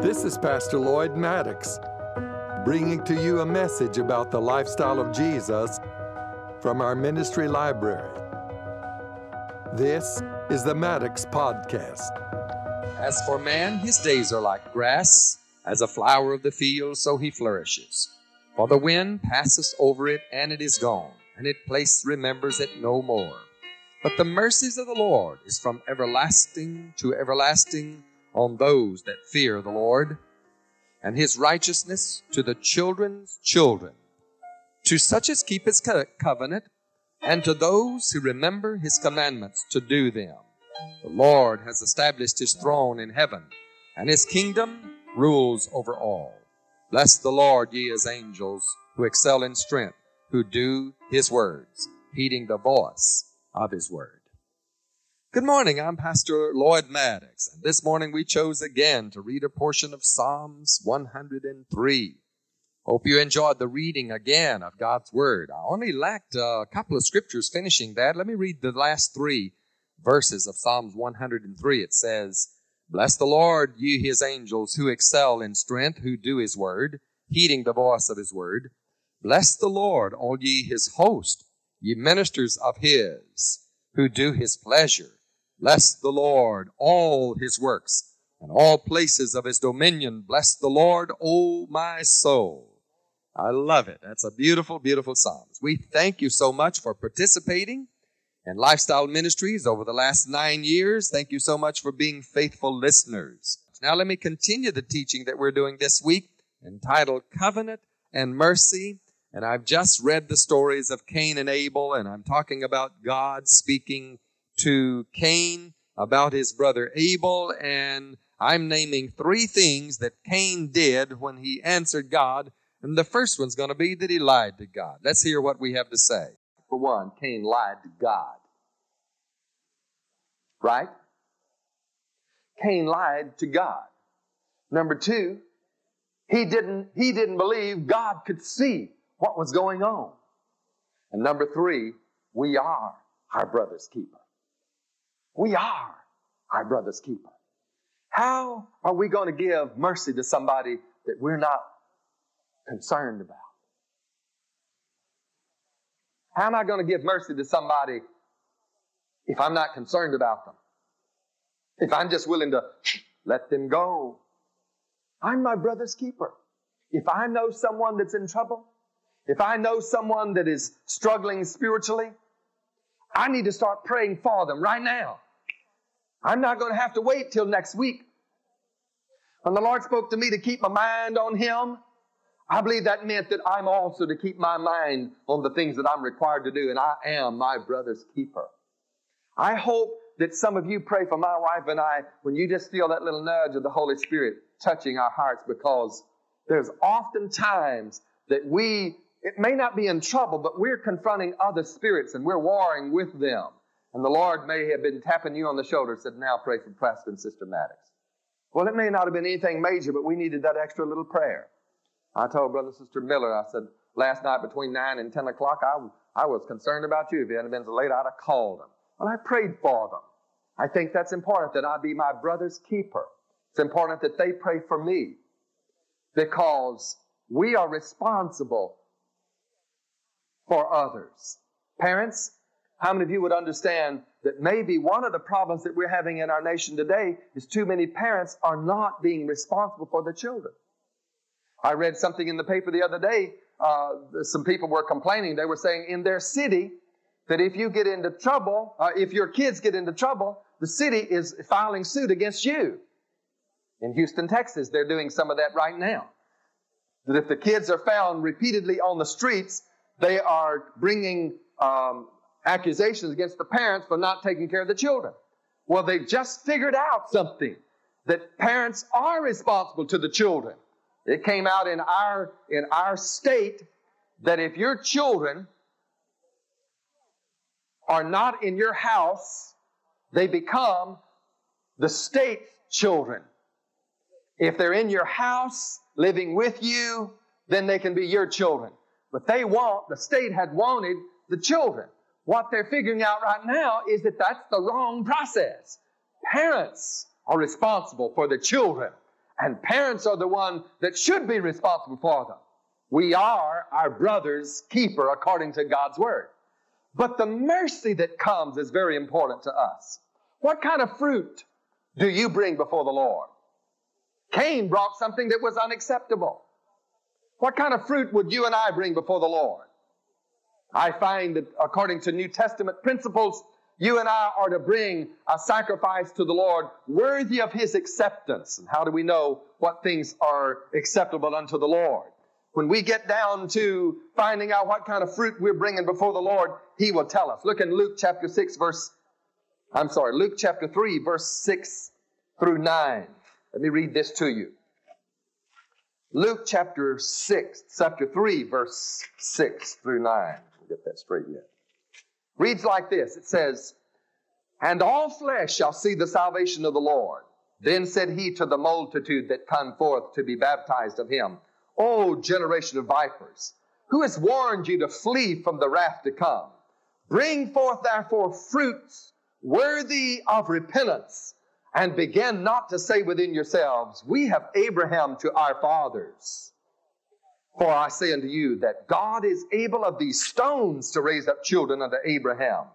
This is Pastor Lloyd Maddoux, bringing to you a message about the lifestyle of Jesus from our ministry library. This is the Maddoux Podcast. As for man, his days are like grass, as a flower of the field, so he flourishes. For the wind passes over it, and it is gone, and its place remembers it no more. But the mercies of the Lord is from everlasting to everlasting on those that fear the Lord, and his righteousness to the children's children, to such as keep his co- covenant, and to those who remember his commandments to do them. The Lord has established his throne in heaven, and his kingdom rules over all. Bless the Lord, ye his angels, who excel in strength, who do his words, heeding the voice of his word. Good morning, I'm Pastor Lloyd Maddoux, and this morning we chose again to read a portion of Psalms 103. Hope you enjoyed the reading again of God's Word. I only lacked a couple of scriptures finishing that. Let me read the last three verses of Psalms 103. It says, Bless the Lord, ye his angels, who excel in strength, who do his word, heeding the voice of his word. Bless the Lord, all ye his host, ye ministers of his, who do his pleasure. Bless the Lord, all his works, and all places of his dominion. Bless the Lord, O my soul. I love it. That's a beautiful, beautiful psalm. We thank you so much for participating in Lifestyle Ministries over the last nine years. Thank you so much for being faithful listeners. Now let me continue the teaching that we're doing this week entitled Covenant and Mercy. And I've just read the stories of Cain and Abel, and I'm talking about God speaking to Cain about his brother Abel, and I'm naming three things that Cain did when he answered God. And the first one's going to be that he lied to God. Let's hear what we have to say. For one, Cain lied to God. Right? Cain lied to God. Number two, he didn't, he didn't believe God could see what was going on. And number three, we are our brother's keeper. We are our brother's keeper. How are we going to give mercy to somebody that we're not concerned about? How am I going to give mercy to somebody if I'm not concerned about them? If I'm just willing to let them go? I'm my brother's keeper. If I know someone that's in trouble, if I know someone that is struggling spiritually, I need to start praying for them right now. I'm not going to have to wait till next week. When the Lord spoke to me to keep my mind on Him, I believe that meant that I'm also to keep my mind on the things that I'm required to do, and I am my brother's keeper. I hope that some of you pray for my wife and I when you just feel that little nudge of the Holy Spirit touching our hearts because there's often times that we, it may not be in trouble, but we're confronting other spirits and we're warring with them. And the Lord may have been tapping you on the shoulder and said, Now pray for Preston, Sister Maddoux. Well, it may not have been anything major, but we needed that extra little prayer. I told Brother and Sister Miller, I said, last night between 9 and 10 o'clock, I, I was concerned about you. If you hadn't been so late, I'd have called them. Well, I prayed for them. I think that's important that I be my brother's keeper. It's important that they pray for me because we are responsible for others. Parents, how many of you would understand that maybe one of the problems that we're having in our nation today is too many parents are not being responsible for their children? I read something in the paper the other day. Uh, some people were complaining. They were saying in their city that if you get into trouble, uh, if your kids get into trouble, the city is filing suit against you. In Houston, Texas, they're doing some of that right now. That if the kids are found repeatedly on the streets, they are bringing um, accusations against the parents for not taking care of the children. Well, they've just figured out something that parents are responsible to the children. It came out in our in our state that if your children are not in your house, they become the state's children. If they're in your house, living with you, then they can be your children. But they want, the state had wanted the children. What they're figuring out right now is that that's the wrong process. Parents are responsible for the children, And parents are the one that should be responsible for them. We are our brother's keeper according to God's word. But the mercy that comes is very important to us. What kind of fruit do you bring before the Lord? Cain brought something that was unacceptable. What kind of fruit would you and I bring before the Lord? I find that according to New Testament principles, you and I are to bring a sacrifice to the Lord worthy of His acceptance. And how do we know what things are acceptable unto the Lord? When we get down to finding out what kind of fruit we're bringing before the Lord, He will tell us. Look in Luke chapter 6, verse, I'm sorry, Luke chapter 3, verse 6 through 9. Let me read this to you. Luke chapter 6, chapter 3, verse 6 through 9. Get that straight yet. Reads like this It says, And all flesh shall see the salvation of the Lord. Then said he to the multitude that come forth to be baptized of him, O generation of vipers, who has warned you to flee from the wrath to come? Bring forth therefore fruits worthy of repentance, and begin not to say within yourselves, We have Abraham to our fathers. For I say unto you that God is able of these stones to raise up children unto Abraham.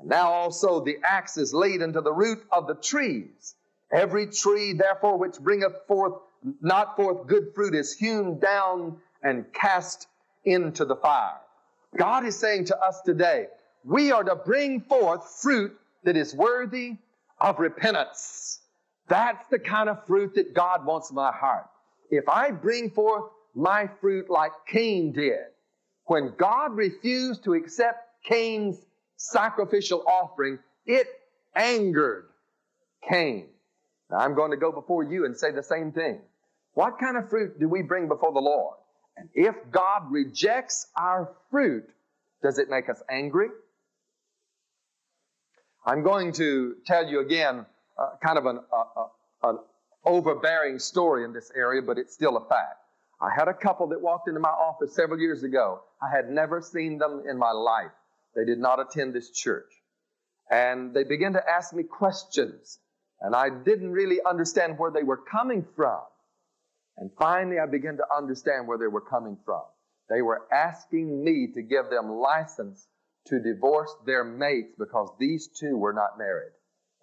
And now also the axe is laid unto the root of the trees. Every tree, therefore, which bringeth forth not forth good fruit is hewn down and cast into the fire. God is saying to us today, we are to bring forth fruit that is worthy of repentance. That's the kind of fruit that God wants in my heart. If I bring forth my fruit like Cain did, when God refused to accept Cain's sacrificial offering, it angered Cain. Now, I'm going to go before you and say the same thing. What kind of fruit do we bring before the Lord? And if God rejects our fruit, does it make us angry? I'm going to tell you again uh, kind of an, uh, an overbearing story in this area, but it's still a fact. I had a couple that walked into my office several years ago. I had never seen them in my life. They did not attend this church. And they began to ask me questions, and I didn't really understand where they were coming from. And finally, I began to understand where they were coming from. They were asking me to give them license to divorce their mates because these two were not married.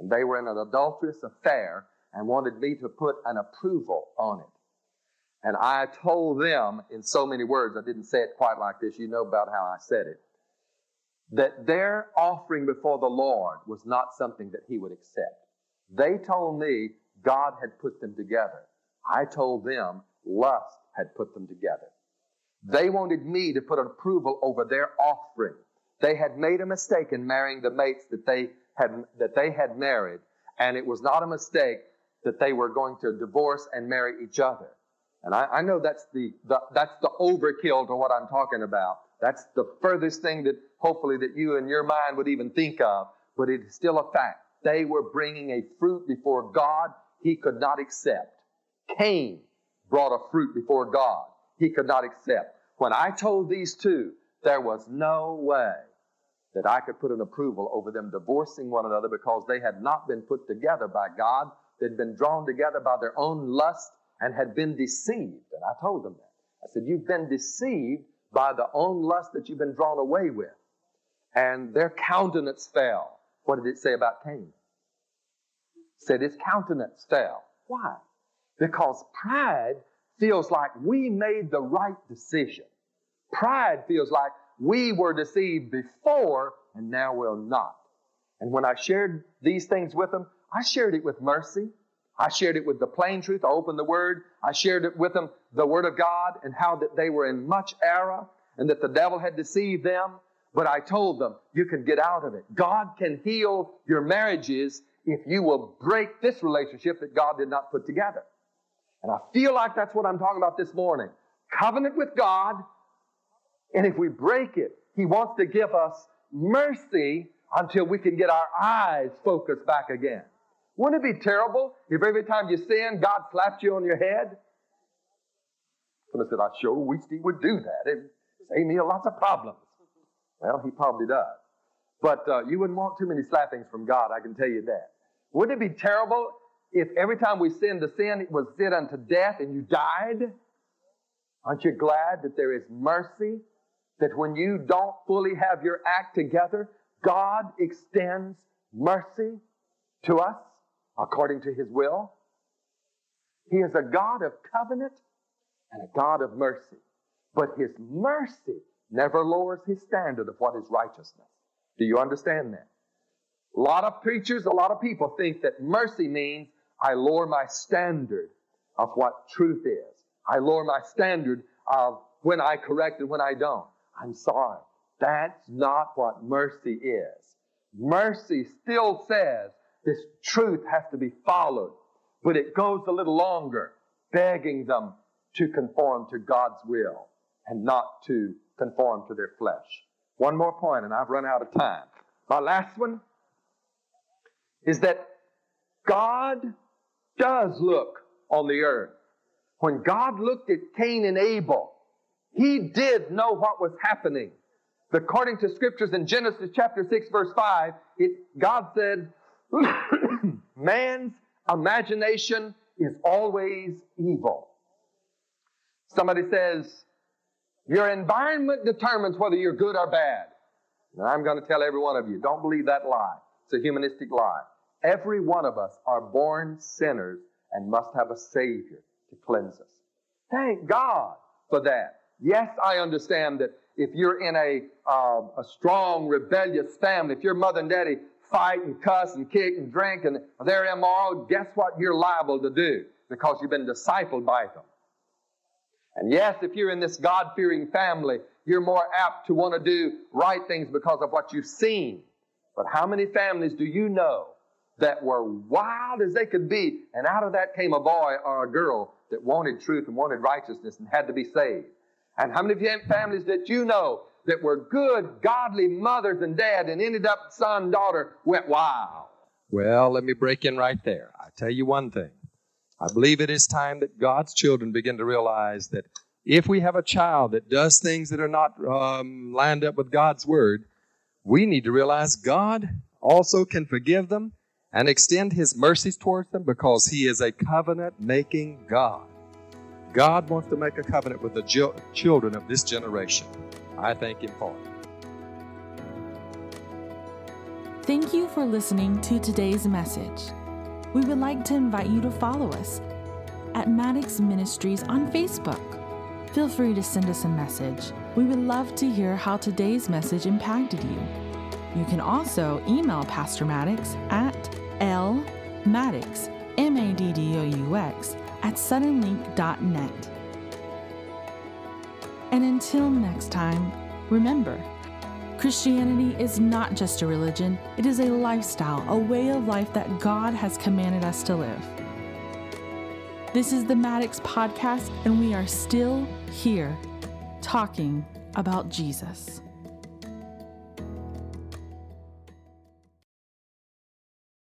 And they were in an adulterous affair and wanted me to put an approval on it. And I told them in so many words, I didn't say it quite like this, you know about how I said it, that their offering before the Lord was not something that He would accept. They told me God had put them together. I told them lust had put them together. They wanted me to put an approval over their offering. They had made a mistake in marrying the mates that they had, that they had married, and it was not a mistake that they were going to divorce and marry each other. And I, I know that's the, the, that's the overkill to what I'm talking about. That's the furthest thing that hopefully that you in your mind would even think of, but it is still a fact. They were bringing a fruit before God he could not accept. Cain brought a fruit before God he could not accept. When I told these two, there was no way that I could put an approval over them divorcing one another because they had not been put together by God. They'd been drawn together by their own lust and had been deceived. And I told them that. I said, You've been deceived by the own lust that you've been drawn away with. And their countenance fell. What did it say about Cain? It said his countenance fell. Why? Because pride feels like we made the right decision. Pride feels like we were deceived before and now we're not. And when I shared these things with them, I shared it with mercy. I shared it with the plain truth. I opened the Word. I shared it with them, the Word of God, and how that they were in much error and that the devil had deceived them. But I told them, you can get out of it. God can heal your marriages if you will break this relationship that God did not put together. And I feel like that's what I'm talking about this morning. Covenant with God, and if we break it, He wants to give us mercy until we can get our eyes focused back again. Wouldn't it be terrible if every time you sin, God slapped you on your head? Someone said, I sure wish He would do that. It would save me lots of problems. Well, He probably does. But uh, you wouldn't want too many slappings from God, I can tell you that. Wouldn't it be terrible if every time we sinned a sin, it was sin unto death and you died? Aren't you glad that there is mercy? That when you don't fully have your act together, God extends mercy to us according to his will? He is a God of covenant and a God of mercy. But his mercy never lowers his standard of what is righteousness. Do you understand that? A lot of preachers, a lot of people think that mercy means I lower my standard of what truth is. I lower my standard of when I correct and when I don't. I'm sorry. That's not what mercy is. Mercy still says this truth has to be followed, but it goes a little longer, begging them to conform to God's will and not to conform to their flesh. One more point, and I've run out of time. My last one is that God does look on the earth. When God looked at Cain and Abel, he did know what was happening. According to scriptures in Genesis chapter 6, verse 5, it, God said, Man's imagination is always evil. Somebody says, Your environment determines whether you're good or bad. And I'm going to tell every one of you, don't believe that lie. It's a humanistic lie. Every one of us are born sinners and must have a Savior to cleanse us. Thank God for that. Yes, I understand that if you're in a, uh, a strong, rebellious family, if your mother and daddy fight and cuss and kick and drink and they're immoral, guess what you're liable to do? Because you've been discipled by them. And yes, if you're in this God fearing family, you're more apt to want to do right things because of what you've seen. But how many families do you know that were wild as they could be, and out of that came a boy or a girl that wanted truth and wanted righteousness and had to be saved? And how many families that you know that were good, godly mothers and dad and ended up son, daughter went wild? Well, let me break in right there. I tell you one thing. I believe it is time that God's children begin to realize that if we have a child that does things that are not um, lined up with God's word, we need to realize God also can forgive them and extend his mercies towards them because he is a covenant making God. God wants to make a covenant with the children of this generation. I thank him for it. Thank you for listening to today's message. We would like to invite you to follow us at Maddoux Ministries on Facebook. Feel free to send us a message. We would love to hear how today's message impacted you. You can also email Pastor Maddoux at lmaddoux, M-A-D-D-O-U-X, at suddenlink.net. And until next time, remember, Christianity is not just a religion, it is a lifestyle, a way of life that God has commanded us to live. This is the Maddoux Podcast, and we are still here talking about Jesus.